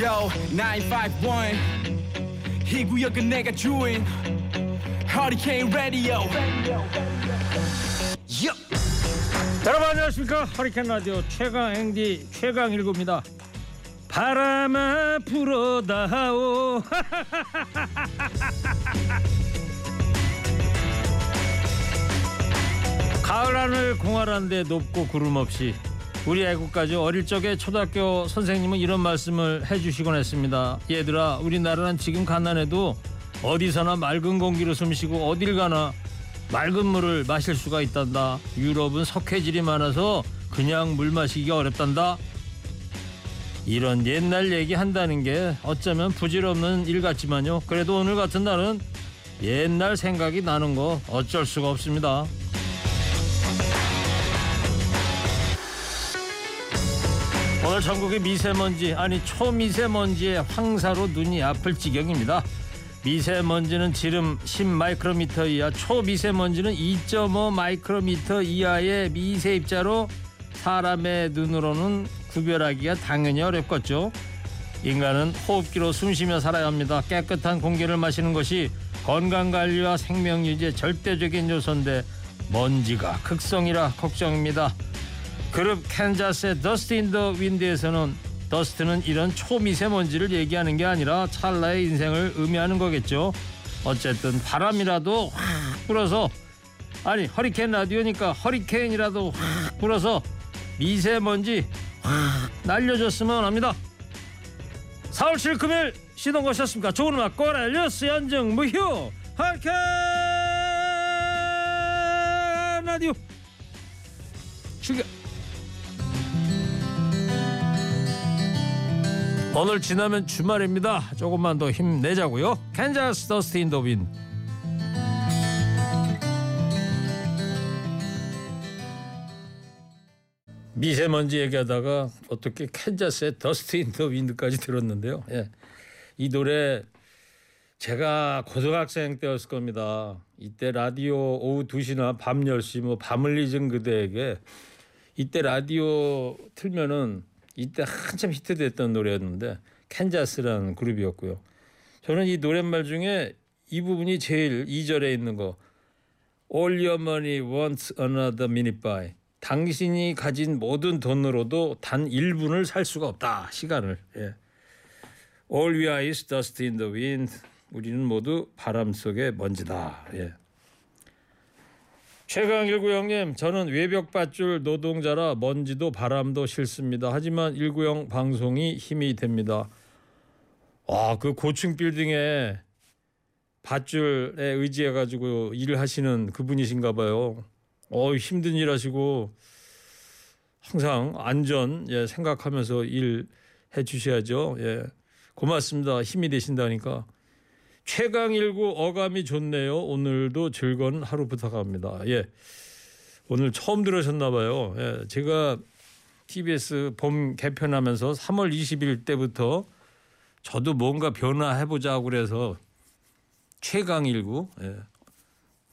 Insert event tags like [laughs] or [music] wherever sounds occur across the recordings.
Yo 951 이 구역은 내가 주인. 허리케인 라디오 여러분 안녕하십니까? 허리케인 라디오 최강 행디 최강 일구입니다. 바람아 불어다오. [laughs] 가을 하늘 공활한데 높고 구름 없이 우리 애국가지 어릴 적에 초등학교 선생님은 이런 말씀을 해주시곤 했습니다 얘들아 우리나라는 지금 가난해도 어디서나 맑은 공기로 숨쉬고 어딜 가나 맑은 물을 마실 수가 있단다. 유럽은 석회질이 많아서 그냥 물 마시기 어렵단다. 이런 옛날 얘기 한다는 게 어쩌면 부질없는 일 같지만요. 그래도 오늘 같은 날은 옛날 생각이 나는 거 어쩔 수가 없습니다. 오늘 전국의 미세먼지 아니 초미세먼지의 황사로 눈이 아플 지경입니다. 미세먼지는 지름 10 마이크로미터 이하, 초미세먼지는 2.5 마이크로미터 이하의 미세 입자로 사람의 눈으로는 구별하기가 당연히 어렵겠죠. 인간은 호흡기로 숨쉬며 살아야 합니다. 깨끗한 공기를 마시는 것이 건강 관리와 생명 유지의 절대적인 요소인데 먼지가 극성이라 걱정입니다. 그룹 캔자스의 Dust in the Wind에서는 dust는 이런 초미세먼지를 얘기하는 게 아니라 찰나의 인생을 의미하는 거겠죠. 어쨌든 바람이라도 확 불어서 아니 허리케인 라디오니까 허리케인이라도 확 불어서 미세먼지 확 날려줬으면 합니다. 4월 7일 금요일 시동 거셨습니까? 좋은 음악 꼬라 뉴스 연중무휴 허리케인 라디오 출격 오늘 지나면 주말입니다. 조금만 더 힘내자고요. 캔자스 in the Wind. 미세먼지 얘기하다가 어떻게 캔자스의 Dust in the Wind까지 들었는데요. 예. 이 노래 제가 고등학생 때였을 겁니다. 이때 라디오 오후 2시나 밤 10시 뭐 밤을 잊은 그대에게 이때 라디오 틀면은 이때 한참 히트됐던 노래였는데 캔자스라는 그룹이었고요. 저는 이 노랫말 중에 이 부분이 제일 2절에 있는 거 All your money wants another minute by 당신이 가진 모든 돈으로도 단 1분을 살 수가 없다. 시간을. 예. All we are is dust in the wind. 우리는 모두 바람 속의 먼지다. 예. 최강1구 형님 저는 외벽밧줄 노동자라 먼지도 바람도 싫습니다. 하지만 1구형 방송이 힘이 됩니다. 와그 고층 빌딩에 밧줄에 의지해 가지고 일을 하시는 그분이신가 봐요. 어 힘든 일 하시고 항상 안전 예, 생각하면서 일 해 주셔야죠. 예. 고맙습니다. 힘이 되신다니까. 최강19 어감이 좋네요. 오늘도 즐거운 하루 부탁합니다. 예. 오늘 처음 들으셨나 봐요. 예. 제가 TBS 봄 개편하면서 3월 20일 때부터 저도 뭔가 변화해 보자고 그래서 최강19 예.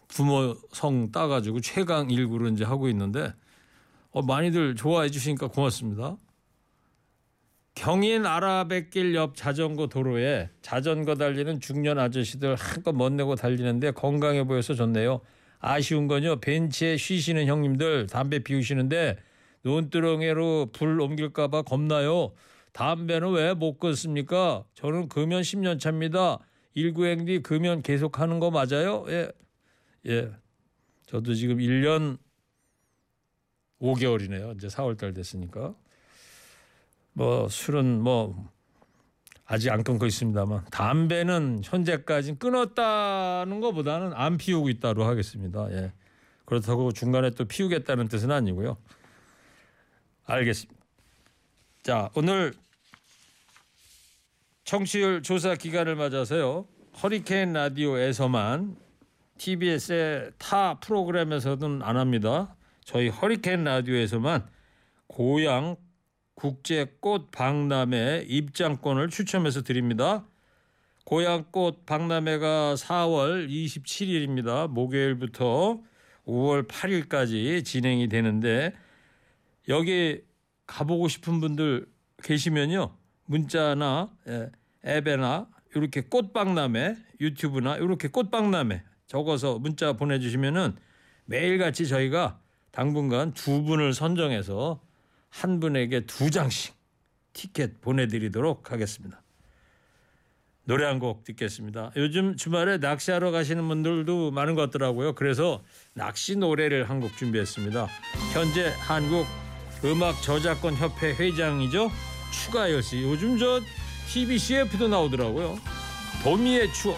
부모 성 따가지고 최강19로 이제 하고 있는데 어, 많이들 좋아해 주시니까 고맙습니다. 경인 아라뱃길 옆 자전거 도로에 자전거 달리는 중년 아저씨들 한껏 멋내고 달리는데 건강해 보여서 좋네요. 아쉬운 건요 벤치에 쉬시는 형님들 담배 피우시는데 논두렁에로 불 옮길까봐 겁나요. 담배는 왜 못 끊습니까? 저는 금연 10년 차입니다. 19행디 금연 계속하는 거 맞아요? 예. 예. 저도 지금 1년 5개월이네요. 이제 4월 달 됐으니까. 뭐 술은 뭐 아직 안 끊고 있습니다만 담배는 현재까지 끊었다는 것보다는 안 피우고 있다로 하겠습니다. 예. 그렇다고 중간에 또 피우겠다는 뜻은 아니고요. 알겠습니다. 자 오늘 청취율 조사 기간을 맞아서요. 허리케인 라디오에서만 TBS의 타 프로그램에서는 안 합니다. 저희 허리케인 라디오에서만 고향 국제꽃 박람회 입장권을 추첨해서 드립니다. 고향꽃 박람회가 4월 27일입니다. 목요일부터 5월 8일까지 진행이 되는데 여기 가보고 싶은 분들 계시면요. 문자나 예, 앱에나 이렇게 꽃박람회 유튜브나 이렇게 꽃박람회 적어서 문자 보내주시면은 매일같이 저희가 당분간 두 분을 선정해서 한 분에게 두 장씩 티켓 보내드리도록 하겠습니다. 노래 한 곡 듣겠습니다. 요즘 주말에 낚시하러 가시는 분들도 많은 것 같더라고요. 그래서 낚시 노래를 한 곡 준비했습니다. 현재 한국 음악 저작권 협회 회장이죠. 추가열 씨. 요즘 저 TV CF도 나오더라고요. 도미의 추억.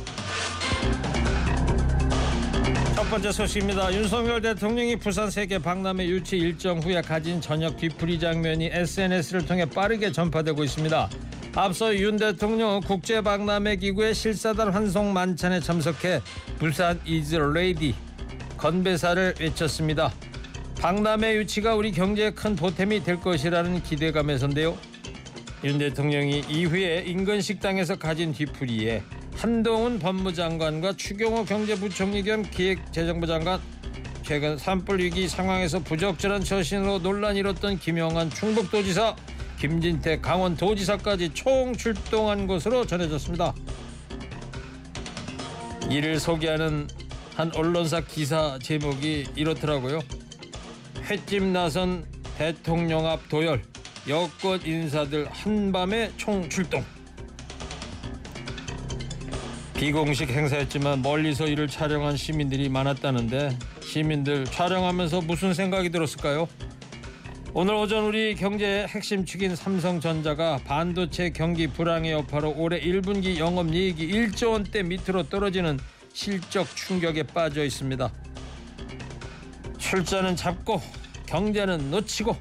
번째 소식입니다. 윤석열 대통령이 부산 세계 박람회 유치 일정 후에 가진 저녁 뒤풀이 장면이 SNS를 통해 빠르게 전파되고 있습니다. 앞서 윤 대통령은 국제 박람회 기구의 실사단 환송 만찬에 참석해 부산 is ready 건배사를 외쳤습니다. 박람회 유치가 우리 경제에 큰 보탬이 될 것이라는 기대감에서인데요. 윤 대통령이 이후에 인근 식당에서 가진 뒤풀이에 한동훈 법무장관과 추경호 경제부총리 겸 기획재정부 장관 최근 산불 위기 상황에서 부적절한 처신으로 논란이 일었던 김영환 충북도지사 김진태 강원도지사까지 총 출동한 것으로 전해졌습니다. 이를 소개하는 한 언론사 기사 제목이 이렇더라고요. 횟집 나선 대통령 앞 도열 여권 인사들 한밤에 총 출동 비공식 행사였지만 멀리서 이를 촬영한 시민들이 많았다는데 시민들 촬영하면서 무슨 생각이 들었을까요? 오늘 오전 우리 경제의 핵심 축인 삼성전자가 반도체 경기 불황의 여파로 올해 1분기 영업이익이 1조 원대 밑으로 떨어지는 실적 충격에 빠져 있습니다. 출자는 잡고 경제는 놓치고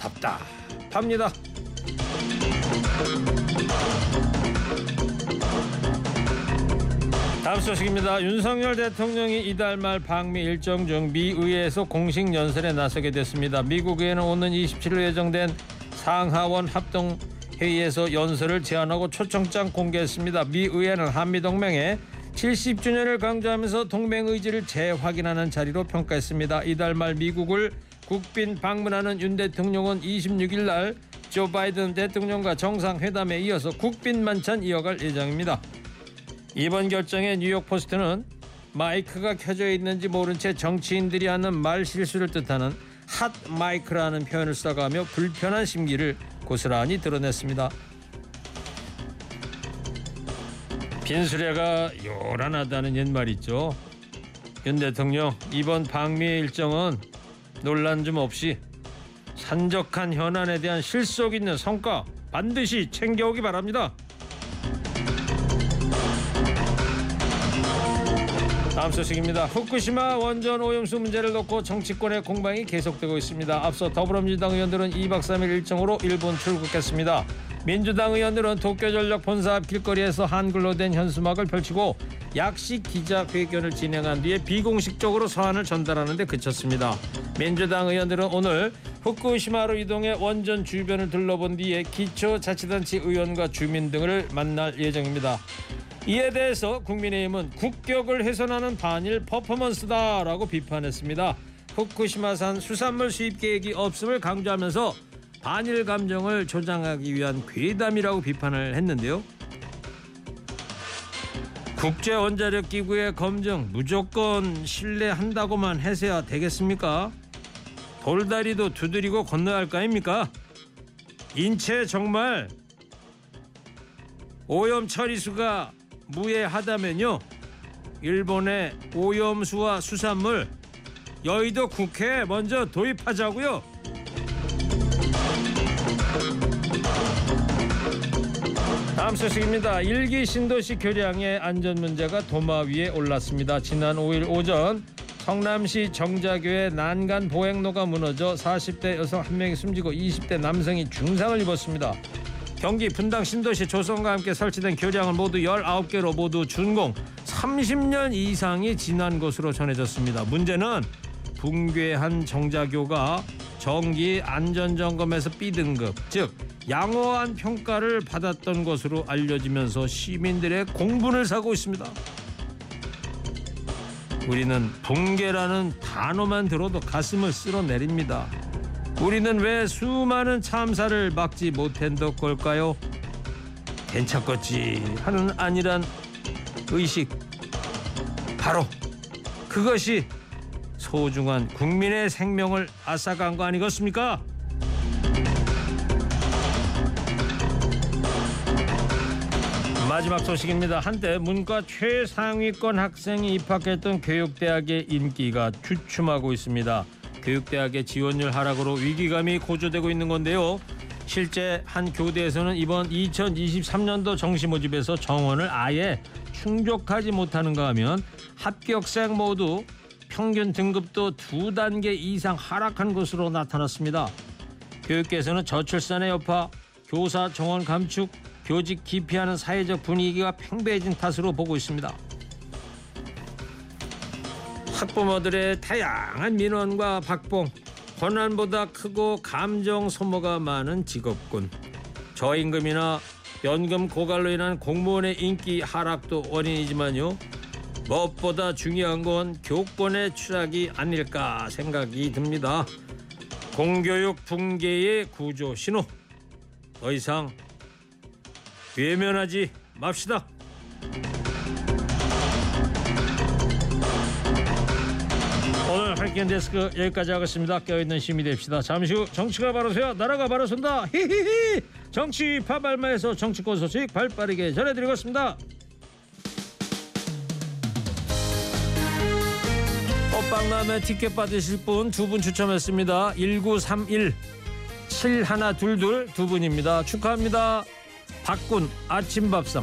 답답합니다. 다음 소식입니다. 윤석열 대통령이 이달 말 방미 일정 중 미 의회에서 공식 연설에 나서게 됐습니다. 미국 의회는 오는 27일 예정된 상하원 합동 회의에서 연설을 제안하고 초청장 공개했습니다. 미 의회는 한미 동맹의 70주년을 강조하면서 동맹 의지를 재확인하는 자리로 평가했습니다. 이달 말 미국을 국빈 방문하는 윤 대통령은 26일 날 조 바이든 대통령과 정상회담에 이어서 국빈 만찬 이어갈 예정입니다. 이번 결정에 뉴욕 포스트는 마이크가 켜져 있는지 모른 채 정치인들이 하는 말 실수를 뜻하는 hot mic라는 표현을 써가며 불편한 심기를 고스란히 드러냈습니다. 빈수레가 요란하다는 옛말 있죠. 윤 대통령 이번 방미 일정은 논란 좀 없이 산적한 현안에 대한 실속 있는 성과 반드시 챙겨오기 바랍니다. 다음 소식입니다. 후쿠시마 원전 오염수 문제를 놓고 정치권의 공방이 계속되고 있습니다. 앞서 더불어민주당 의원들은 2박 3일 일정으로 일본 출국했습니다. 민주당 의원들은 도쿄전력 본사 앞 길거리에서 한글로 된 현수막을 펼치고 약식 기자회견을 진행한 뒤에 비공식적으로 서한을 전달하는 데 그쳤습니다. 민주당 의원들은 오늘 후쿠시마로 이동해 원전 주변을 둘러본 뒤에 기초자치단체 의원과 주민 등을 만날 예정입니다. 이에 대해서 국민의힘은 국격을 훼손하는 반일 퍼포먼스다라고 비판했습니다. 후쿠시마산 수산물 수입 계획이 없음을 강조하면서 반일 감정을 조장하기 위한 괴담이라고 비판을 했는데요. 국제 원자력 기구의 검증 무조건 신뢰한다고만 해서야 되겠습니까? 돌다리도 두드리고 건너야 할 거 아닙니까? 인체 정말 오염 처리수가 무해하다면요. 일본의 오염수와 수산물 여의도 국회에 먼저 도입하자고요. 다음 소식입니다. 일기 신도시 교량의 안전 문제가 도마 위에 올랐습니다. 지난 5일 오전 성남시 정자교의 난간 보행로가 무너져 40대 여성 한 명이 숨지고 20대 남성이 중상을 입었습니다. 경기 분당 신도시 조성과 함께 설치된 교량은 모두 19개로 모두 준공 30년 이상이 지난 것으로 전해졌습니다. 문제는 붕괴한 정자교가 정기 안전점검에서 B등급 즉 양호한 평가를 받았던 것으로 알려지면서 시민들의 공분을 사고 있습니다. 우리는 붕괴라는 단어만 들어도 가슴을 쓸어내립니다. 우리는 왜 수많은 참사를 막지 못한 걸까요? 괜찮겠지 하는 아니란 의식 바로 그것이 소중한 국민의 생명을 앗아간 거 아니겠습니까? 마지막 소식입니다. 한때 문과 최상위권 학생이 입학했던 교육대학의 인기가 주춤하고 있습니다. 교육대학의 지원율 하락으로 위기감이 고조되고 있는 건데요. 실제 한 교대에서는 이번 2023년도 정시 모집에서 정원을 아예 충족하지 못하는가 하면 합격생 모두 평균 등급도 두 단계 이상 하락한 것으로 나타났습니다. 교육계에서는 저출산의 여파, 교사 정원 감축, 교직 기피하는 사회적 분위기가 팽배해진 탓으로 보고 있습니다. 학부모들의 다양한 민원과 박봉, 권한보다 크고 감정 소모가 많은 직업군, 저임금이나 연금 고갈로 인한 공무원의 인기 하락도 원인이지만요. 무엇보다 중요한 건 교권의 추락이 아닐까 생각이 듭니다. 공교육 붕괴의 구조 신호. 더 이상 외면하지 맙시다. 할겐 데스크 여기까지 하겠습니다. 깨어있는 시민이 됩시다. 잠시 후 정치가 바로 서야 나라가 바로 선다. 히히히. 정치 파발마에서 정치권 소식 발빠르게 전해드리겠습니다. 꽃박람회 티켓 받으실 분 두 분 추첨했습니다. 1931 7122 두 분입니다. 축하합니다. 박군 아침밥상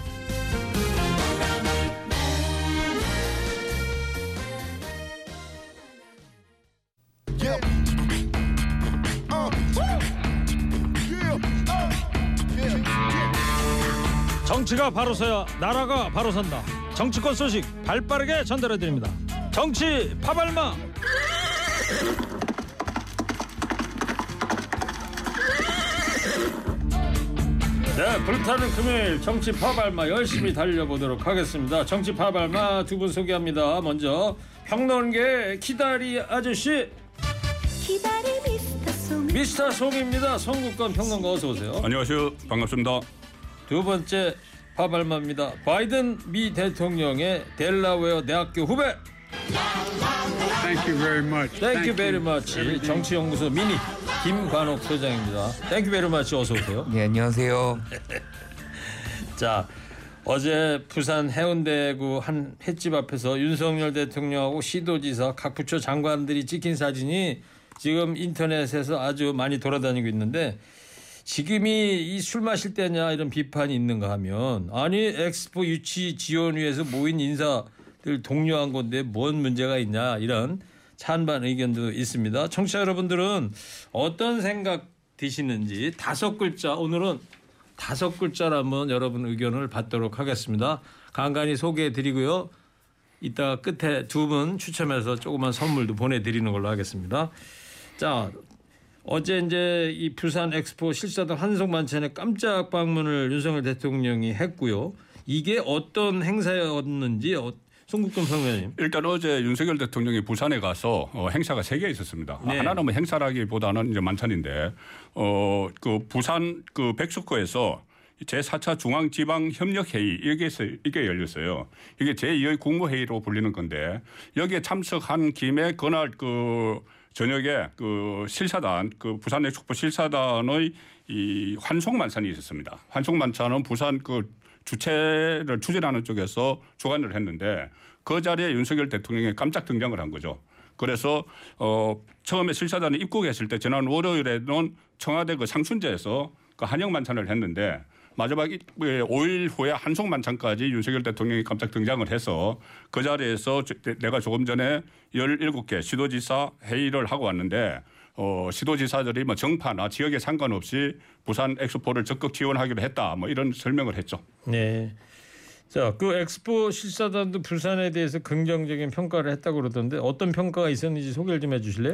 정치가 바로 서야 나라가 바로 선다. 정치권 소식 발빠르게 전달해 드립니다. 정치 파발마. 네, 불타는 금요일 정치 파발마 열심히 달려보도록 하겠습니다. 정치 파발마 두 분 소개합니다. 먼저 평론계 기다리 아저씨 기다리 미스터 송 미스터 송입니다. 송국권 평론가 어서 오세요. 안녕하세요. 반갑습니다. 두 번째 파발마입니다. 바이든 미 대통령의 델라웨어 대학교 후배. Thank you very much. very you. much 정치연구소 민의 김관옥 소장입니다. Thank you very much 어서 오세요. 네 안녕하세요. [laughs] 자 어제 부산 해운대구 한 횟집 앞에서 윤석열 대통령하고 시도지사 각 부처 장관들이 찍힌 사진이 지금 인터넷에서 아주 많이 돌아다니고 있는데 지금이 이 술 마실 때냐 이런 비판이 있는가 하면 아니 엑스포 유치 지원위에서 모인 인사들 독려한 건데 뭔 문제가 있냐 이런 찬반 의견도 있습니다. 청취자 여러분들은 어떤 생각 드시는지 다섯 글자 오늘은 다섯 글자로 한번 여러분 의견을 받도록 하겠습니다. 간간히 소개해 드리고요. 이따 끝에 두 분 추첨해서 조그만 선물도 보내드리는 걸로 하겠습니다. 자, 어제 이제 이 부산 엑스포 실사단 환송만찬에 깜짝 방문을 윤석열 대통령이 했고요. 이게 어떤 행사였는지 어, 송국근 선배님. 일단 어제 윤석열 대통령이 부산에 가서 어, 행사가 세 개 있었습니다. 네. 하나는 뭐 행사라기보다는 이제 만찬인데 어 그 부산 그 백석호에서 제4차 중앙지방협력회의 여기에서 이게 열렸어요. 이게 제2의 국무회의로 불리는 건데 여기에 참석한 김에 그날 그 저녁에 그 실사단 그 부산 엑스포 실사단의 이 환송 만찬이 있었습니다. 환송 만찬은 부산 그 주최를 추진하는 쪽에서 주관을 했는데 그 자리에 윤석열 대통령이 깜짝 등장을 한 거죠. 그래서 어 처음에 실사단에 입국했을 때 지난 월요일에는 청와대 그 상춘제에서 그 한영 만찬을 했는데 마지막 5일 후에 한송 만찬까지 윤석열 대통령이 깜짝 등장을 해서 그 자리에서 저- 내가 조금 전에 17개 시도지사 회의를 하고 왔는데 어, 시도지사들이 뭐 정파나 지역에 상관없이 부산 엑스포를 적극 지원하기로 했다. 뭐 이런 설명을 했죠. 네. 자, 그 엑스포 실사단도 부산에 대해서 긍정적인 평가를 했다고 그러던데 어떤 평가가 있었는지 소개를 좀 해주실래요?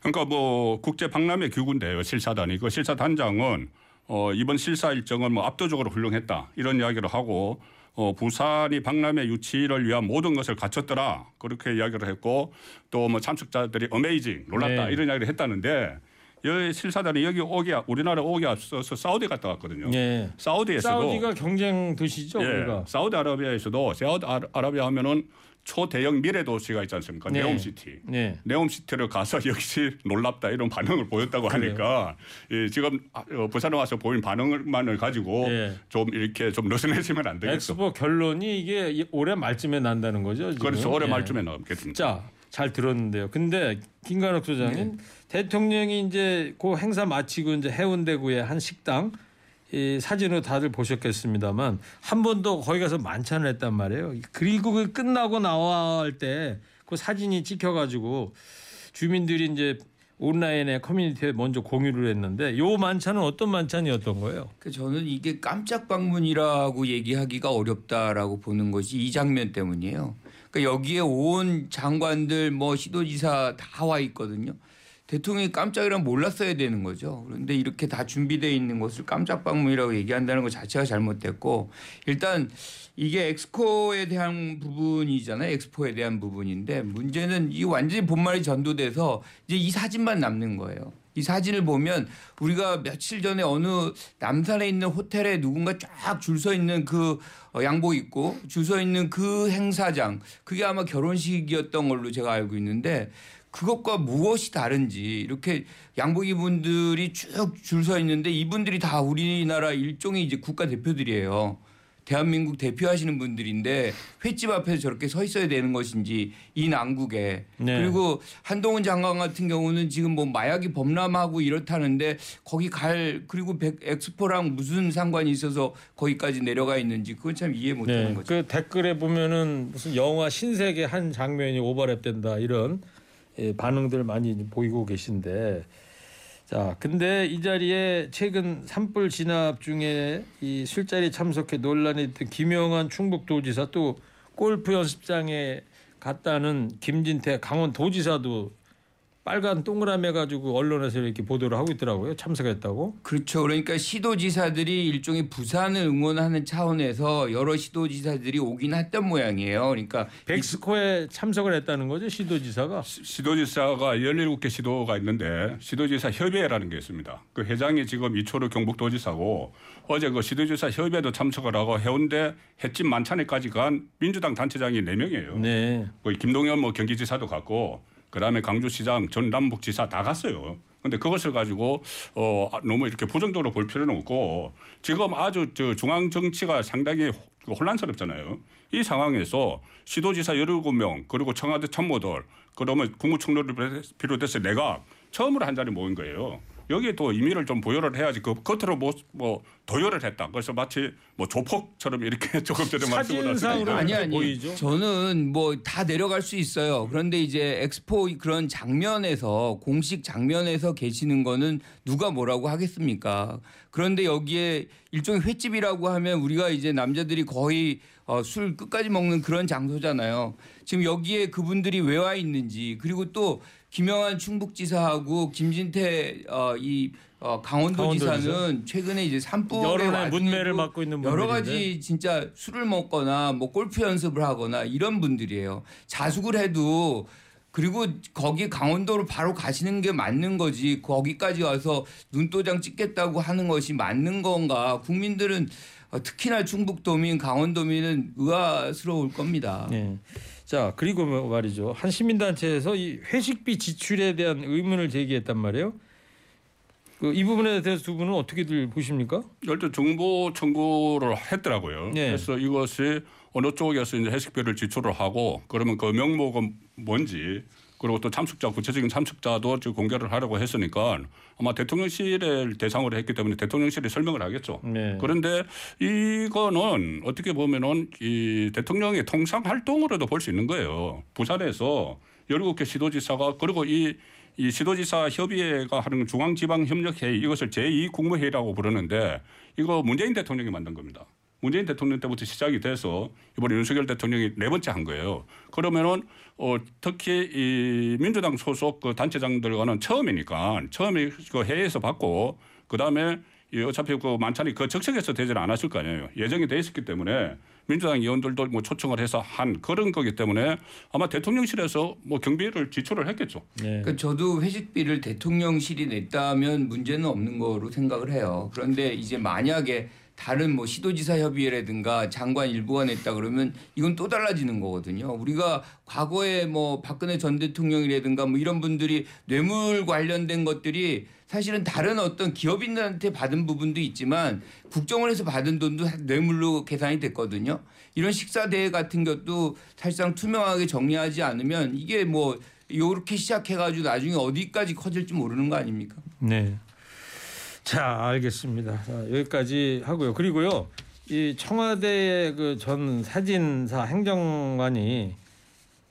그러니까 뭐 국제 박람회 기구인데요. 실사단이 그 실사단장은 어 이번 실사 일정은 뭐 압도적으로 훌륭했다 이런 이야기를 하고 어 부산이 박람회 유치를 위한 모든 것을 갖췄더라 그렇게 이야기를 했고 또 뭐 참석자들이 어메이징 놀랐다 네. 이런 이야기를 했다는데 여기 실사단이 여기 오기 우리나라 오기 앞서서 사우디 갔다 왔거든요. 네. 사우디에서도 사우디가 경쟁 도시죠, 예, 우리가. 사우디아라비아에서도 사우디아라비아 하면은 초대형 미래 도시가 있지 않습니까? 네. 네옴시티. 네. 네옴시티를 가서 [laughs] 역시 놀랍다 이런 반응을 보였다고 하니까 예, 지금 아, 어, 부산에 와서 보인 반응만을 가지고 예. 좀 이렇게 좀 느슨해지면 안 되겠어. 엑스포 결론이 이게 이- 올해 말쯤에 난다는 거죠. 지금? 그래서 올해 예. 말쯤에 나오겠습니다. 자, 잘 들었는데요. 근데 김관옥 소장님 대통령이 이제 그 행사 마치고 이제 해운대구의 한 식당 이 사진으로 다들 보셨겠습니다만 한 번 더 거기 가서 만찬을 했단 말이에요. 그리고 그 끝나고 나올 때 그 사진이 찍혀가지고 주민들이 이제 온라인에 커뮤니티에 먼저 공유를 했는데 요 만찬은 어떤 만찬이었던 거예요? 그 저는 이게 깜짝 방문이라고 얘기하기가 어렵다라고 보는 것이 이 장면 때문이에요. 그러니까 여기에 온 장관들 뭐 시도지사 다 와 있거든요. 대통령이 깜짝이란 몰랐어야 되는 거죠. 그런데 이렇게 다 준비되어 있는 것을 깜짝 방문이라고 얘기한다는 것 자체가 잘못됐고 일단 이게 엑스코에 대한 부분이잖아요. 엑스포에 대한 부분인데 문제는 이 완전히 본말이 전도돼서 이제 이 사진만 남는 거예요. 이 사진을 보면 우리가 며칠 전에 어느 남산에 있는 호텔에 누군가 쫙 줄 서 있는 그 어, 양복 입고 줄 서 있는 그 행사장 그게 아마 결혼식이었던 걸로 제가 알고 있는데 그것과 무엇이 다른지 이렇게 양복 입은 분들이 쭉 줄 서 있는데 이분들이 다 우리나라 일종의 이제 국가 대표들이에요. 대한민국 대표하시는 분들인데 횟집 앞에서 저렇게 서 있어야 되는 것인지 이 난국에 네. 그리고 한동훈 장관 같은 경우는 지금 뭐 마약이 범람하고 이렇다는데 거기 갈 그리고 백- 엑스포랑 무슨 상관이 있어서 거기까지 내려가 있는지 그건 참 이해 못하는 네, 거죠. 그 댓글에 보면은 무슨 영화 신세계 한 장면이 오버랩된다 이런 예, 반응들 많이 보이고 계신데. 자 근데 이 자리에 최근 산불 진압 중에 이 술자리 참석해 논란이 있던 김영환 충북도지사 또 골프 연습장에 갔다는 김진태 강원도지사도 빨간 동그라미 해가지고 언론에서 이렇게 보도를 하고 있더라고요 참석했다고 그렇죠. 그러니까 시도지사들이 일종의 부산을 응원하는 차원에서 여러 시도지사들이 오긴 했던 모양이에요. 그러니까 백스코에 참석을 했다는 거죠 시도지사가 시- 시도지사가 17개 시도가 있는데 시도지사 협의회라는 게 있습니다. 그 회장이 지금 이초로 경북도지사고 어제 그 시도지사 협의회도 참석을 하고 해운대 횟집 만찬에까지 간 민주당 단체장이 4명이에요. 네. 그 김동연 뭐 경기지사도 갔고 그다음에 강주시장 전 남북지사 다 갔어요. 근데 그것을 가지고 어 아, 너무 이렇게 부정적으로 볼 필요는 없고 지금 아주 저 중앙 정치가 상당히 호- 혼란스럽잖아요. 이 상황에서 시도지사 17명 그리고 청와대 참모들 그러면 국무총리를 비롯해서 내가 처음으로 한 자리 모인 거예요. 여기에 또 의미를 좀 부여를 해야지 그 겉으로 뭐, 뭐 도열을 했다. 그래서 마치 뭐 조폭처럼 이렇게 [laughs] 조금 전에 하시니까 아니 아니 보이죠? 저는 뭐 다 내려갈 수 있어요. 그런데 이제 엑스포 그런 장면에서 공식 장면에서 계시는 거는 누가 뭐라고 하겠습니까? 그런데 여기에 일종의 횟집이라고 하면 우리가 이제 남자들이 거의 어, 술 끝까지 먹는 그런 장소잖아요. 지금 여기에 그분들이 왜 와 있는지 그리고 또 김영환 충북지사하고 김진태 어, 이 어, 강원도지사는 강원도지사. 최근에 이제 산불에 문매를 맡고 있는 여러 분들인데. 가지 진짜 술을 먹거나 뭐 골프 연습을 하거나 이런 분들이에요. 자숙을 해도 그리고 거기 강원도로 바로 가시는 게 맞는 거지 거기까지 와서 눈도장 찍겠다고 하는 것이 맞는 건가 국민들은 어, 특히나 충북도민 강원도민은 의아스러울 겁니다. 네. 자 그리고 뭐 말이죠 한 시민단체에서 이 회식비 지출에 대한 의문을 제기했단 말이에요. 그 이 부분에 대해서 두 분은 어떻게들 보십니까? 일단 정보 청구를 했더라고요. 네. 그래서 이것이 어느 쪽에서 이제 해식비를 지출을 하고 그러면 그 명목은 뭔지 그리고 또 참석자 구체적인 참석자도 지금 공개를 하려고 했으니까 아마 대통령실을 대상으로 했기 때문에 대통령실이 설명을 하겠죠. 네. 그런데 이거는 어떻게 보면은 이 대통령의 통상 활동으로도 볼 수 있는 거예요. 부산에서 17개 시도지사가 그리고 이, 이 시도지사 협의회가 하는 중앙지방협력회의 이것을 제2국무회의라고 부르는데 이거 문재인 대통령이 만든 겁니다. 문재인 대통령 때부터 시작이 돼서 이번에 윤석열 대통령이 네 번째 한 거예요. 그러면은 어 특히 이 민주당 소속 그 단체장들과는 처음이니까 처음에 그 회의에서 받고 그 다음에 이 어차피 그 만찬이 그 적석에서 되지는 않았을 거 아니에요. 예정이 돼 있었기 때문에 민주당 의원들도 뭐 초청을 해서 한 그런 거기 때문에 아마 대통령실에서 뭐 경비를 지출을 했겠죠. 네. 그러니까 저도 회식비를 대통령실이 냈다면 문제는 없는 거로 생각을 해요. 그런데 이제 만약에 다른 뭐 시도지사 협의회라든가 장관 일부가 냈다 그러면 이건 또 달라지는 거거든요. 우리가 과거에 뭐 박근혜 전 대통령이라든가 뭐 이런 분들이 뇌물 관련된 것들이 사실은 다른 어떤 기업인들한테 받은 부분도 있지만 국정을 해서 받은 돈도 뇌물로 계산이 됐거든요. 이런 식사 대회 같은 것도 사실상 투명하게 정리하지 않으면 이게 뭐 요렇게 시작해가지고 나중에 어디까지 커질지 모르는 거 아닙니까? 네. 자, 알겠습니다. 자, 여기까지 하고요. 그리고요. 이 청와대 그전 사진사 행정관이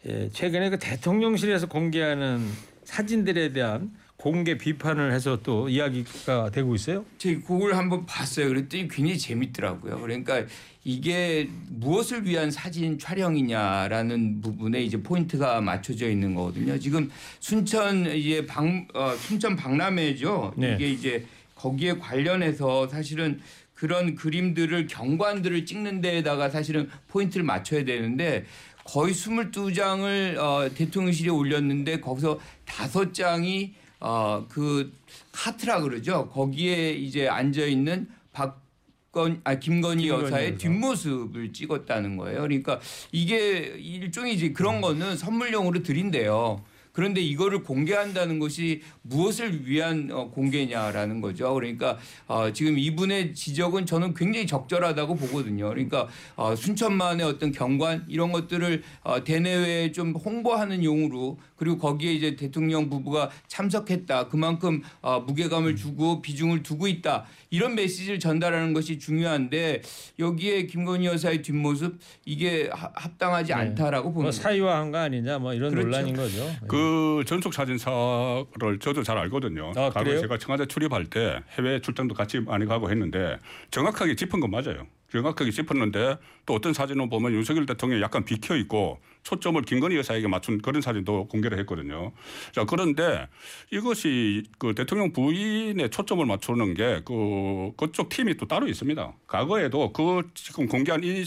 예, 최근에 그 대통령실에서 공개하는 사진들에 대한 공개 비판을 해서 또 이야기가 되고 있어요. 제가 그걸 한번 봤어요. 그랬더니 굉장히 재밌더라고요. 그러니까 이게 무엇을 위한 사진 촬영이냐라는 부분에 이제 포인트가 맞춰져 있는 거거든요. 지금 순천 이제 박 어, 순천 박람회죠. 네. 이게 이제 거기에 관련해서 사실은 그런 그림들을 경관들을 찍는 데에다가 사실은 포인트를 맞춰야 되는데 거의 22장을 어, 대통령실에 올렸는데 거기서 다섯 장이 어, 그 카트라 그러죠. 거기에 이제 앉아 있는 박건 아 김건희 김건희 여사의 여사. 뒷모습을 찍었다는 거예요. 그러니까 이게 일종의 이제 그런 거는 선물용으로 드린대요. 그런데 이거를 공개한다는 것이 무엇을 위한 어, 공개냐라는 거죠. 그러니까 어, 지금 이분의 지적은 저는 굉장히 적절하다고 보거든요. 그러니까 어, 순천만의 어떤 경관 이런 것들을 어, 대내외에 좀 홍보하는 용으로 그리고 거기에 이제 대통령 부부가 참석했다. 그만큼 어, 무게감을 주고 비중을 두고 있다. 이런 메시지를 전달하는 것이 중요한데 여기에 김건희 여사의 뒷모습 이게 하- 합당하지 않다라고 보는 뭐. 사유화한 거 아니냐 뭐 이런 그렇죠. 논란인 거죠. 그 전속 사진사를 저도 잘 알거든요. 아, 과거에 그래요? 제가 청와대 출입할 때 해외 출장도 같이 많이 가고 했는데 정확하게 짚은 건 맞아요. 정확하게 짚었는데 또 어떤 사진을 보면 윤석열 대통령이 약간 비켜 있고 초점을 김건희 여사에게 맞춘 그런 사진도 공개를 했거든요. 자 그런데 이것이 그 대통령 부인의 초점을 맞추는 게 그 그쪽 팀이 또 따로 있습니다. 과거에도 그 지금 공개한 이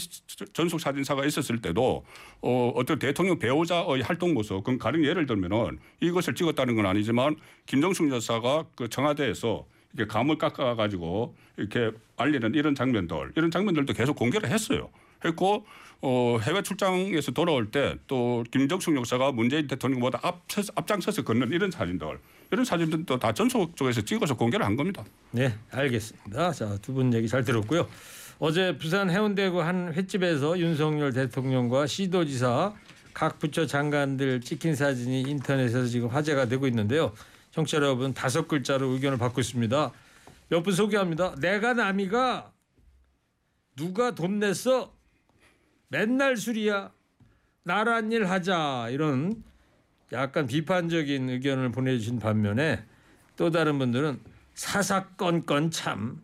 전속 사진사가 있었을 때도 어 어떤 대통령 배우자의 활동 모습 그럼 가령 예를 들면은 이것을 찍었다는 건 아니지만 김정숙 여사가 그 청와대에서 이렇게 감을 깎아 가지고 이렇게 알리는 이런 장면들 이런 장면들도 계속 공개를 했어요. 했고 어 해외 출장에서 돌아올 때 또 김정숙 여사가 문재인 대통령보다 앞 앞장서서 걷는 이런 사진들 이런 사진들도 다 전속 쪽에서 찍어서 공개를 한 겁니다. 네, 알겠습니다. 자, 두 분 얘기 잘 들었고요. 어제 부산 해운대구 한 횟집에서 윤석열 대통령과 시도지사 각 부처 장관들 찍힌 사진이 인터넷에서 지금 화제가 되고 있는데요. 청취자 여러분 다섯 글자로 의견을 받고 있습니다. 몇 분 소개합니다. 내가 남이가 누가 돈 냈어? 맨날 술이야. 나란 일 하자 이런 약간 비판적인 의견을 보내주신 반면에 또 다른 분들은 사사건건 참.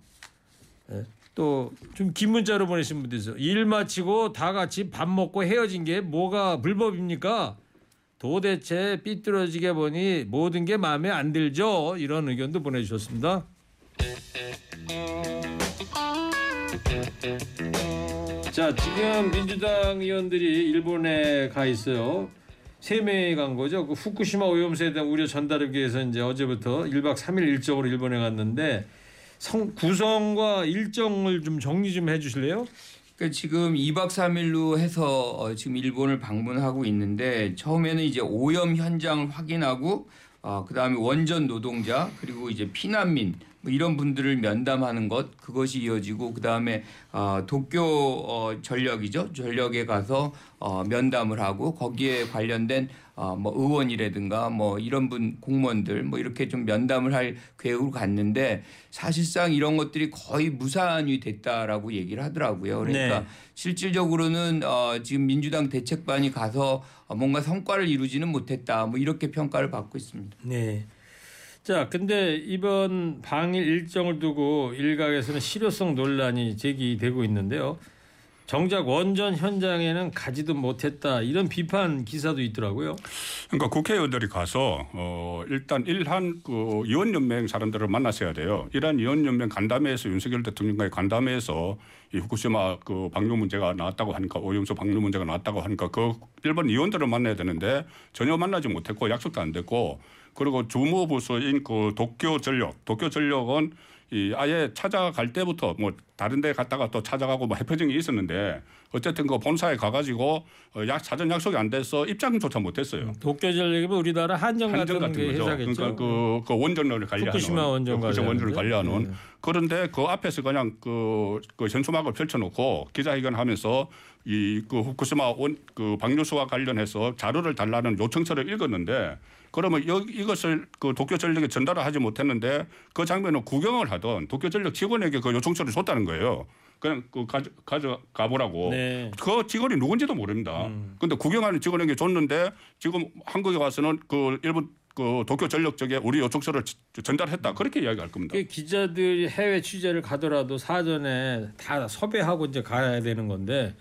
또 좀 긴 문자로 보내신 분도 있어요. 일 마치고 다 같이 밥 먹고 헤어진 게 뭐가 불법입니까? 도대체 삐뚤어지게 보니 모든 게 마음에 안 들죠. 이런 의견도 보내주셨습니다. 자 지금 민주당 의원들이 일본에 가 있어요. 세 명이 간 거죠. 그 후쿠시마 오염수에 대한 우려 전달하기 위해서 이제 어제부터 1박 3일 일정으로 일본에 갔는데 성, 구성과 일정을 좀 정리 좀 해주실래요? 그러니까 지금 2박 3일로 해서 어, 지금 일본을 방문하고 있는데 처음에는 이제 오염 현장을 확인하고 어, 그다음에 원전 노동자 그리고 이제 피난민 뭐 이런 분들을 면담하는 것 그것이 이어지고 그 다음에 어, 도쿄 어, 전력이죠 전력에 가서 어, 면담을 하고 거기에 관련된 어, 뭐 의원이라든가 뭐 이런 분 공무원들 뭐 이렇게 좀 면담을 할 계획으로 갔는데 사실상 이런 것들이 거의 무산이 됐다라고 얘기를 하더라고요. 그러니까 네. 실질적으로는 어, 지금 민주당 대책반이 가서 어, 뭔가 성과를 이루지는 못했다. 뭐 이렇게 평가를 받고 있습니다. 네. 자, 근데 이번 방일 일정을 두고 일각에서는 실효성 논란이 제기되고 있는데요. 정작 원전 현장에는 가지도 못했다 이런 비판 기사도 있더라고요. 그러니까 국회의원들이 가서 어 일단 일한 그 의원연맹 사람들을 만났어야 돼요. 이란 의원연맹 간담회에서 윤석열 대통령과의 간담회에서 이 후쿠시마 그 방류 문제가 나왔다고 하니까 오염수 방류 문제가 나왔다고 하니까 그 일본 의원들을 만나야 되는데 전혀 만나지 못했고 약속도 안 됐고 그리고 주무부서인 그 도쿄 전력, 도쿄 전력은 이 아예 찾아갈 때부터 뭐 다른 데 갔다가 또 찾아가고 뭐 해프닝이 있었는데 어쨌든 그 본사에 가가지고 어, 약 사전 약속이 안 돼서 입장조차 못했어요. 도쿄전력이면 우리나라 한정 같은 같은 게 거죠. 회사겠죠. 그러니까 그, 그 원전을 관리하는 후쿠시마 원전 후쿠시마 원전을 관리하는 관리하는 네. 그런데 그 앞에서 그냥 그, 그 현수막을 펼쳐놓고 기자회견하면서 이 그 후쿠시마 원 그 방류수와 관련해서 자료를 달라는 요청서를 읽었는데 그러면 여, 이것을 그 도쿄전력에 전달을 하지 못했는데 그 장면을 구경을 하던 도쿄전력 직원에게 그 요청서를 줬다는 거예요. 그냥 그 가져 가져가 보라고. 네. 그 직원이 누군지도 모릅니다. 근데 구경하는 직원에게 줬는데 지금 한국에 와서는 그 일본 그 도쿄 전력 쪽에 우리 요청서를 지- 전달했다 그렇게 이야기할 겁니다. 그 기자들이 해외 취재를 가더라도 사전에 다 섭외하고 이제 가야 되는 건데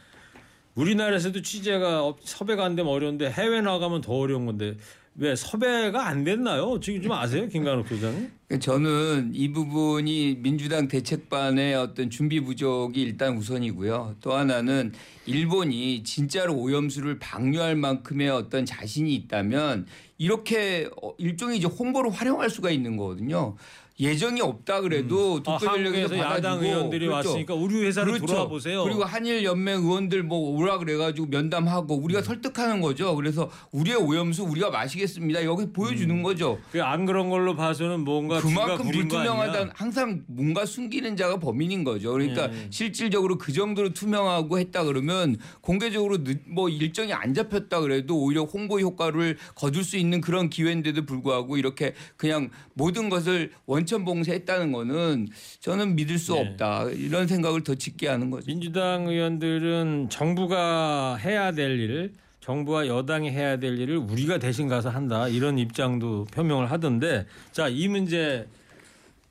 우리나라에서도 취재가 없- 섭외가 안 되면 어려운데 해외 나가면 더 어려운 건데 왜 섭외가 안 됐나요? 지금 좀 아세요, 김관욱 소장님? 저는 이 부분이 민주당 대책반의 어떤 준비 부족이 일단 우선이고요. 또 하나는 일본이 진짜로 오염수를 방류할 만큼의 어떤 자신이 있다면 이렇게 어, 일종의 이제 홍보로 활용할 수가 있는 거거든요. 예정이 없다 그래도 아, 도쿄전력에서 한국에서 야당 의원들이 그렇죠. 왔으니까 우리 회사를 돌아와 보세요. 그리고 한일 연맹 의원들 뭐 오라 그래가지고 면담하고 우리가 음. 설득하는 거죠. 그래서 우리의 오염수 우리가 마시겠습니다. 여기 보여주는 거죠. 그안 그런 걸로 봐서는 뭔가 그만큼 불투명하다? 항상 뭔가 숨기는 자가 범인인 거죠. 그러니까 예. 실질적으로 그 정도로 투명하고 했다 그러면 공개적으로 늦- 뭐 일정이 안 잡혔다 그래도 오히려 홍보 효과를 거둘 수 있는 그런 기회인데도 불구하고 이렇게 그냥 모든 것을 원천 봉쇄했다는 거는 저는 믿을 수 네. 없다 이런 생각을 더 짙게 하는 거죠. 민주당 의원들은 정부가 해야 될 일을 정부와 여당이 해야 될 일을 우리가 대신 가서 한다 이런 입장도 표명을 하던데 자 이 문제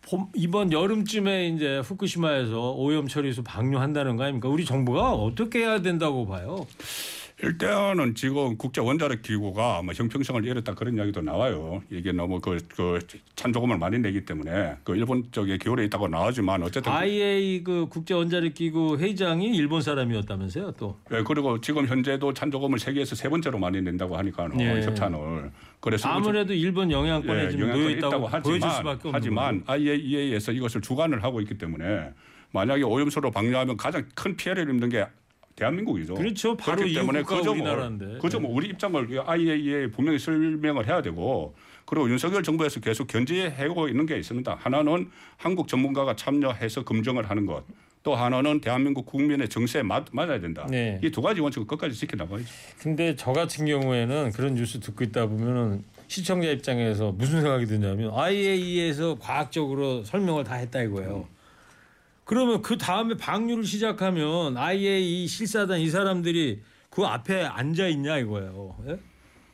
봄, 이번 여름쯤에 이제 후쿠시마에서 오염 처리수 방류한다는 거 아닙니까? 우리 정부가 어떻게 해야 된다고 봐요? 일단은 지금 국제 원자력 기구가 뭐 형평성을 잃었다 그런 이야기도 나와요. 이게 너무 그, 그 찬조금을 많이 내기 때문에 그 일본 쪽에 기울어 있다고 나오지만 어쨌든 IAEA 그 국제 원자력 기구 회장이 일본 사람이었다면서요, 또. 예, 그리고 지금 현재도 찬조금을 세계에서 세 번째로 많이 낸다고 하니까 예. 협찬을 그래서 아무래도 일본 영향권에 예, 지금 놓여 있다고 하지만 하지만 IAEA에서 이것을 주관을 하고 있기 때문에 만약에 오염수로 방류하면 가장 큰 피해를 입는 게 대한민국이죠. 그렇죠. 바로 그렇기 이 때문에 국가가 그 점을 우리나라인데. 그 점을 우리 입장을 IAEA에 분명히 설명을 해야 되고 그리고 윤석열 정부에서 계속 견지해오고 있는 게 있습니다. 하나는 한국 전문가가 참여해서 검증을 하는 것. 또 하나는 대한민국 국민의 정세에 맞, 맞아야 된다. 네. 이두 가지 원칙을 끝까지 지켜나가야죠. 근데 저 같은 경우에는 그런 뉴스 듣고 있다 보면은 시청자 입장에서 무슨 생각이 드냐면 IAEA에서 과학적으로 설명을 다 했다 이거예요. 그러면 그 다음에 방류를 시작하면 IAEA 실사단 이 사람들이 그 앞에 앉아 있냐 이거예요. 예?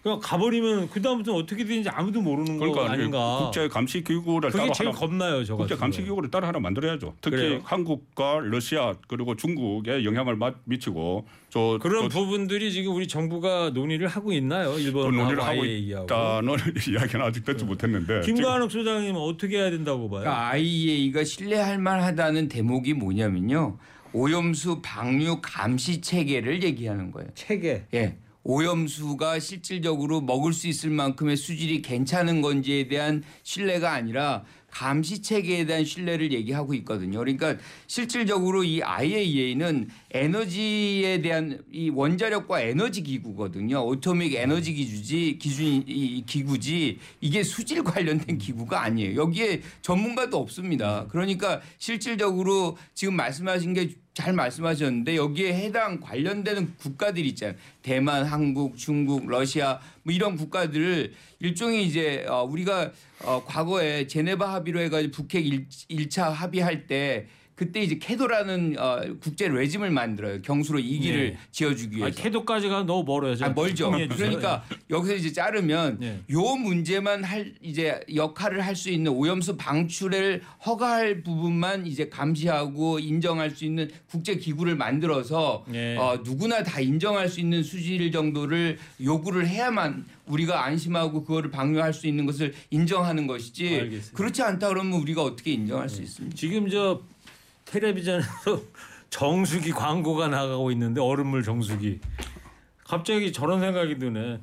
그냥 가버리면 그 다음부터는 어떻게 되는지 아무도 모르는 거 그러니까 아닌가. 국제 감시 기구를 그게 따로 제일 하나 겁나요, 저 국제 감시. 기구를 따로 하나 만들어야죠. 특히 그래요? 한국과 러시아 그리고 중국에 영향을 마- 미치고 저 그런 또 부분들이 지금 우리 정부가 논의를 하고 있나요? 또 일본하고 논의를 하고. 있다는 [laughs] 이야기는 아직 듣지 못했는데 지금 김관욱 소장님은 어떻게 해야 된다고 봐요? 그러니까 IAEA가 신뢰할 만하다는 대목이 뭐냐면요. 오염수 방류 감시 체계를 얘기하는 거예요. 체계. 예. 오염수가 실질적으로 먹을 수 있을 만큼의 수질이 괜찮은 건지에 대한 신뢰가 아니라 감시 체계에 대한 신뢰를 얘기하고 있거든요. 그러니까 실질적으로 이 IAEA는 에너지에 대한 이 원자력과 에너지 기구거든요. 오토믹 에너지 기주지 기준 이 기구지 이게 수질 관련된 기구가 아니에요. 여기에 전문가도 없습니다. 그러니까 실질적으로 지금 말씀하신 게 잘 말씀하셨는데 여기에 해당 관련되는 국가들이 있잖아요. 대만, 한국, 중국, 러시아 뭐 이런 국가들을 일종의 이제 어, 우리가 어, 과거에 제네바 합의로 해가지고 북핵 일 1차 합의할 때 그때 이제 캐도라는 어, 국제 레짐을 만들어요. 경수로 이기를 네. 지어주기 위해서. 아니, 태도까지 가면 너무 멀어요. 좀 아, 멀죠. 그러니까 여기서 이제 자르면 네. 요 문제만 할 이제 역할을 할 수 있는 오염수 방출을 허가할 부분만 이제 감시하고 인정할 수 있는 국제 기구를 만들어서 네. 어, 누구나 다 인정할 수 있는 수질 정도를 요구를 해야만 우리가 안심하고 그거를 방류할 수 있는 것을 인정하는 것이지 알겠습니다. 네. 그렇지 않다 그러면 우리가 어떻게 인정할 수 있습니까? 지금 저 텔레비전에서 [laughs] 정수기 광고가 나가고 있는데 얼음물 정수기. 갑자기 저런 생각이 드네.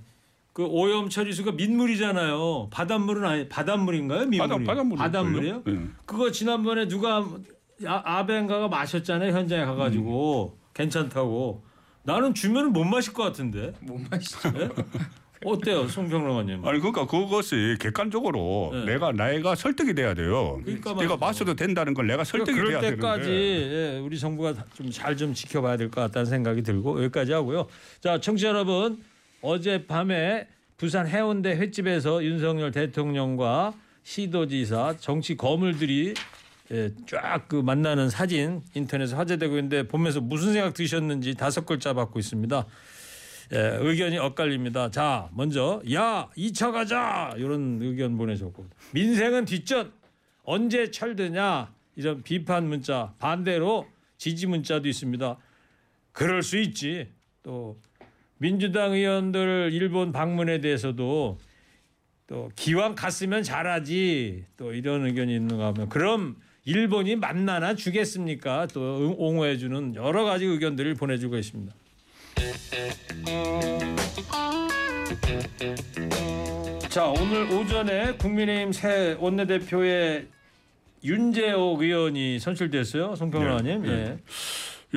그 오염 처리수가 민물이잖아요. 바닷물은 아니 바닷물인가요? 민물이? 바닷- 바닷물일걸요? 바닷물이에요? 예. 그거 지난번에 누가 아, 아벤가가 마셨잖아요. 현장에 가가지고 괜찮다고. 나는 주면은 못 마실 것 같은데. 못 마시죠. 예? 어때요, 송평론가님? 아니 그러니까 그것이 객관적으로 네. 내가 나이가 설득이 돼야 돼요. 그러니까 내가 말이죠. 마셔도 된다는 걸 내가 설득이 그럴 돼야 때까지 되는데. 예, 우리 정부가 좀 잘 좀 지켜봐야 될 것 같다는 생각이 들고 여기까지 하고요. 자, 청취자 여러분 어젯밤에 부산 해운대 횟집에서 윤석열 대통령과 시도지사 정치 거물들이 예, 쫙그 만나는 사진 인터넷에 화제되고 있는데 보면서 무슨 생각 드셨는지 다섯 글자 받고 있습니다. 예, 의견이 엇갈립니다. 자, 먼저 야 2차 가자 이런 의견 보내셨고 민생은 뒷전 언제 철드냐 이런 비판 문자 반대로 지지 문자도 있습니다. 그럴 수 있지. 또 민주당 의원들 일본 방문에 대해서도 또 기왕 갔으면 잘하지 또 이런 의견이 있는가 하면 그럼 일본이 만나나 주겠습니까? 또 응- 옹호해주는 여러 가지 의견들을 보내주고 있습니다. 자 오늘 오전에 국민의힘 새 원내대표의 윤재옥 의원이 선출됐어요. 송평론가님. 네, 네. 예.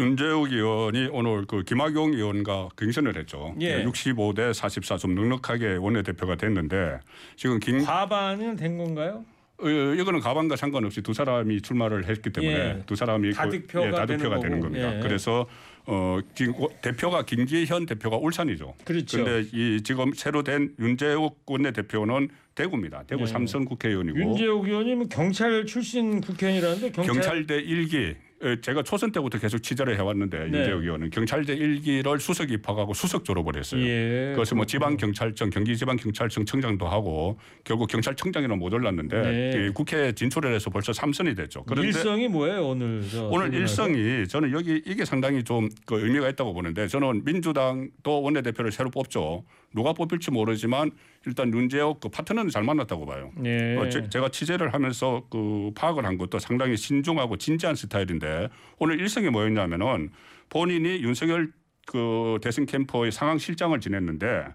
윤재욱 의원이 오늘 그 김학용 의원과 경선을 했죠. 예. 65대 44 좀 넉넉하게 원내대표가 됐는데 지금 김 과반은 된 건가요? 어, 이거는 가방과 상관없이 두 사람이 출마를 했기 때문에 예. 두 사람이 그- 다득표가 예, 다득표가 되는 되는. 겁니다. 예. 그래서 어, 김- 어, 대표가 김기현 대표가 울산이죠. 그렇죠. 근데 이 지금 새로 된 윤재욱 원내 대표는 대구입니다. 대구 예. 삼선 국회의원이고 윤재욱 의원님은 경찰 출신 국회의원이라는데 경찰, 경찰대 일기 제가 초선 때부터 계속 취재를 해왔는데 네. 윤재욱 의원은 경찰대 일기를 수석 입학하고 수석 졸업을 했어요. 예. 그것이 뭐 지방경찰청, 경기지방경찰청 청장도 하고 결국 경찰청장에는 못 올랐는데 네. 이 국회 진출을 해서 벌써 삼선이 됐죠. 그런데 일성이 뭐예요 오늘? 저 오늘? 일성이 저는 여기 이게 상당히 좀 그 의미가 있다고 보는데 저는 민주당도 원내대표를 새로 뽑죠. 누가 뽑힐지 모르지만 일단 윤재욱 그 파트너는 잘 만났다고 봐요. 예. 어, 제, 제가 취재를 하면서 그 파악을 한 것도 상당히 신중하고 진지한 스타일인데 오늘 일성이 뭐였냐면은 본인이 윤석열 그 대선 캠프의 상황 실장을 지냈는데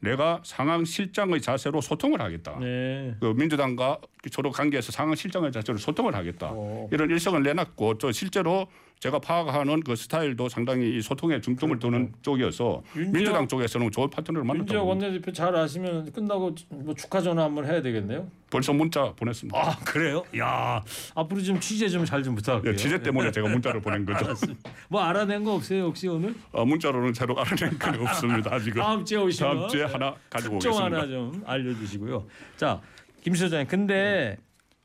내가 상황 실장의 자세로 소통을 하겠다. 네. 그 민주당과 서로 관계에서 상황 실장의 자세로 소통을 하겠다. 어. 이런 일성을 내놨고 또 실제로 제가 파악하는 그 스타일도 상당히 이 소통에 중점을 두는 쪽이어서 윤재욱- 민주당 쪽에서는 좋은 파트너를 윤재욱 봅니다. 원내대표 잘 아시면 끝나고 뭐 축하 전화 한번 해야 되겠네요. 벌써 문자 보냈습니다. 아 그래요? 야 앞으로 좀 취재 좀 잘좀 부탁할게요. 예, 취재 때문에 제가 문자를 보낸 거죠. 알았습니다. 뭐 알아낸 거 없어요 혹시 오늘? 어, 문자로는 새로 알아낸 건 없습니다. 아직은 다음 주에 오시면 다음 주에 하나 가지고 특종 오겠습니다. 하나 좀 알려주시고요. 자, 김 소장님. 근데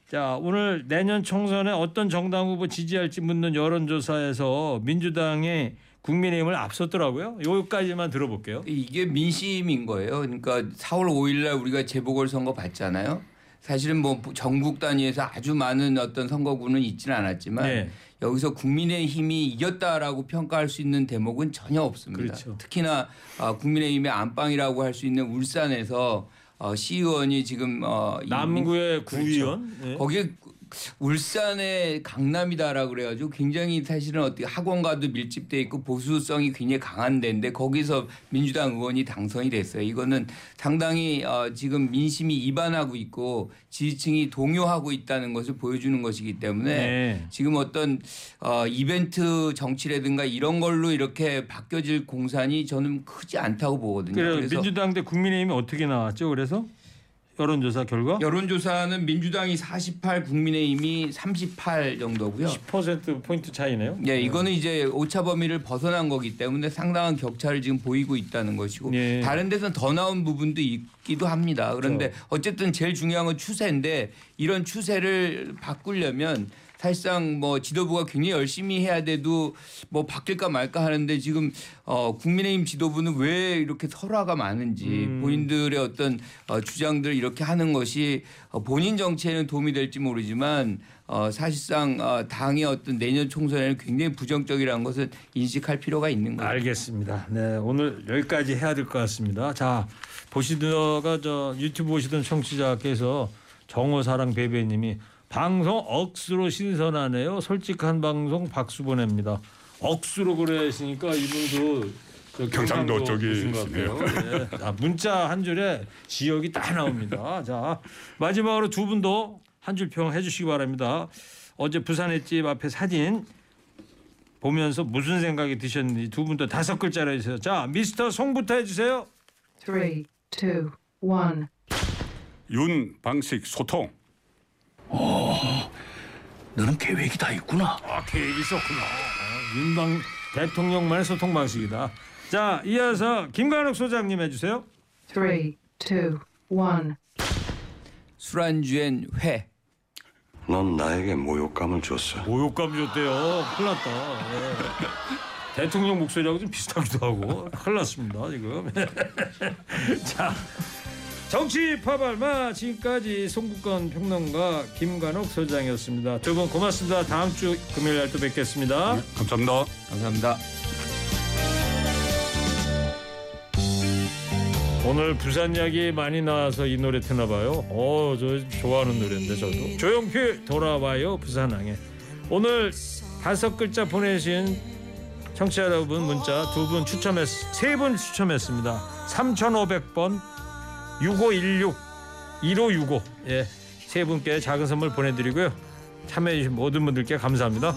자 오늘 내년 총선에 어떤 정당 후보 지지할지 묻는 여론조사에서 민주당이 국민의힘을 앞섰더라고요. 여기까지만 들어볼게요. 이게 민심인 거예요. 그러니까 4월 5일 날 우리가 재보궐 선거 봤잖아요. 사실은 뭐 전국 단위에서 아주 많은 어떤 선거구는 있지는 않았지만 네. 여기서 국민의힘이 이겼다라고 평가할 수 있는 대목은 전혀 없습니다. 그렇죠. 특히나 어, 국민의힘의 안방이라고 할 수 있는 울산에서 어, 시의원이 지금 어, 이 남구의 그렇죠. 구의원. 네. 거기에 울산의 강남이다라 그래가지고 굉장히 사실은 어떻게 학원과도 밀집돼 있고 보수성이 굉장히 강한 데인데 거기서 민주당 의원이 당선이 됐어요. 이거는 상당히 어, 지금 민심이 이반하고 있고 지지층이 동요하고 있다는 것을 보여주는 것이기 때문에 네. 지금 어떤 어, 이벤트 정치라든가 이런 걸로 이렇게 바뀌어질 공산이 저는 크지 않다고 보거든요. 그래 그래서 민주당 대 국민의힘이 어떻게 나왔죠? 그래서 여론조사 결과 여론조사는 민주당이 48, 국민의힘이 38 정도고요. 10% 포인트 차이네요. 예, 이거는 이제 오차 범위를 벗어난 거기 때문에 상당한 격차를 지금 보이고 있다는 것이고 예. 다른 데서는 더 나온 부분도 있기도 합니다. 그런데 그렇죠. 어쨌든 제일 중요한 건 추세인데 이런 추세를 바꾸려면 사실상 뭐 지도부가 굉장히 열심히 해야 돼도 뭐 바뀔까 말까 하는데 지금 어 국민의힘 지도부는 왜 이렇게 설화가 많은지 음. 본인들의 어떤 어 주장들 이렇게 하는 것이 어 본인 정치에는 도움이 될지 모르지만 어 사실상 어 당의 어떤 내년 총선에는 굉장히 부정적이라는 것을 인식할 필요가 있는 거죠. 알겠습니다. 네 오늘 여기까지 해야 될 것 같습니다. 자 보시다가 저 유튜브 보시던 청취자께서 정호사랑 베베님이 방송 억수로 신선하네요. 솔직한 방송 박수 보냅니다. 억수로 그러시니까 이분도 저 경상도 쪽이 같아요. 예. 자, 문자 한 줄에 지역이 다 나옵니다. 자 마지막으로 두 분도 한 줄 평 해주시기 바랍니다. 어제 부산의 집 앞에 사진 보면서 무슨 생각이 드셨는지 두 분도 다섯 글자로 해주세요. 자 미스터 송부터 해주세요. Three, two, one. 윤 방식 소통. 너는 계획이 다 있구나. 아 계획이 있었구나. 아, 윤방 대통령만의 소통 방식이다. 자 이어서 김관욱 소장님 해주세요. Three, two, one. 술안주엔 회. 넌 나에게 모욕감을 줬어. 모욕감 줬대요. 큰일 났다. 예. 대통령 목소리하고 좀 비슷하기도 하고 큰일 났습니다 지금. [laughs] 자 정치 파발마 지금까지 송국건 평론가 김관옥 소장이었습니다. 두 분 고맙습니다. 다음 주 금요일 날 또 뵙겠습니다. 감사합니다. 감사합니다. 오늘 부산 이야기 많이 나와서 이 노래 트나 봐요. 어, 저 좋아하는 노래인데 저도. 조용필 돌아와요 부산항에. 오늘 다섯 글자 보내신 청취자 여러분 문자 두 분 추첨했 세 분 추첨했습니다. 3,500번 6516 1565 예. 세 분께 작은 선물 보내 드리고요. 참여해 주신 모든 분들께 감사합니다.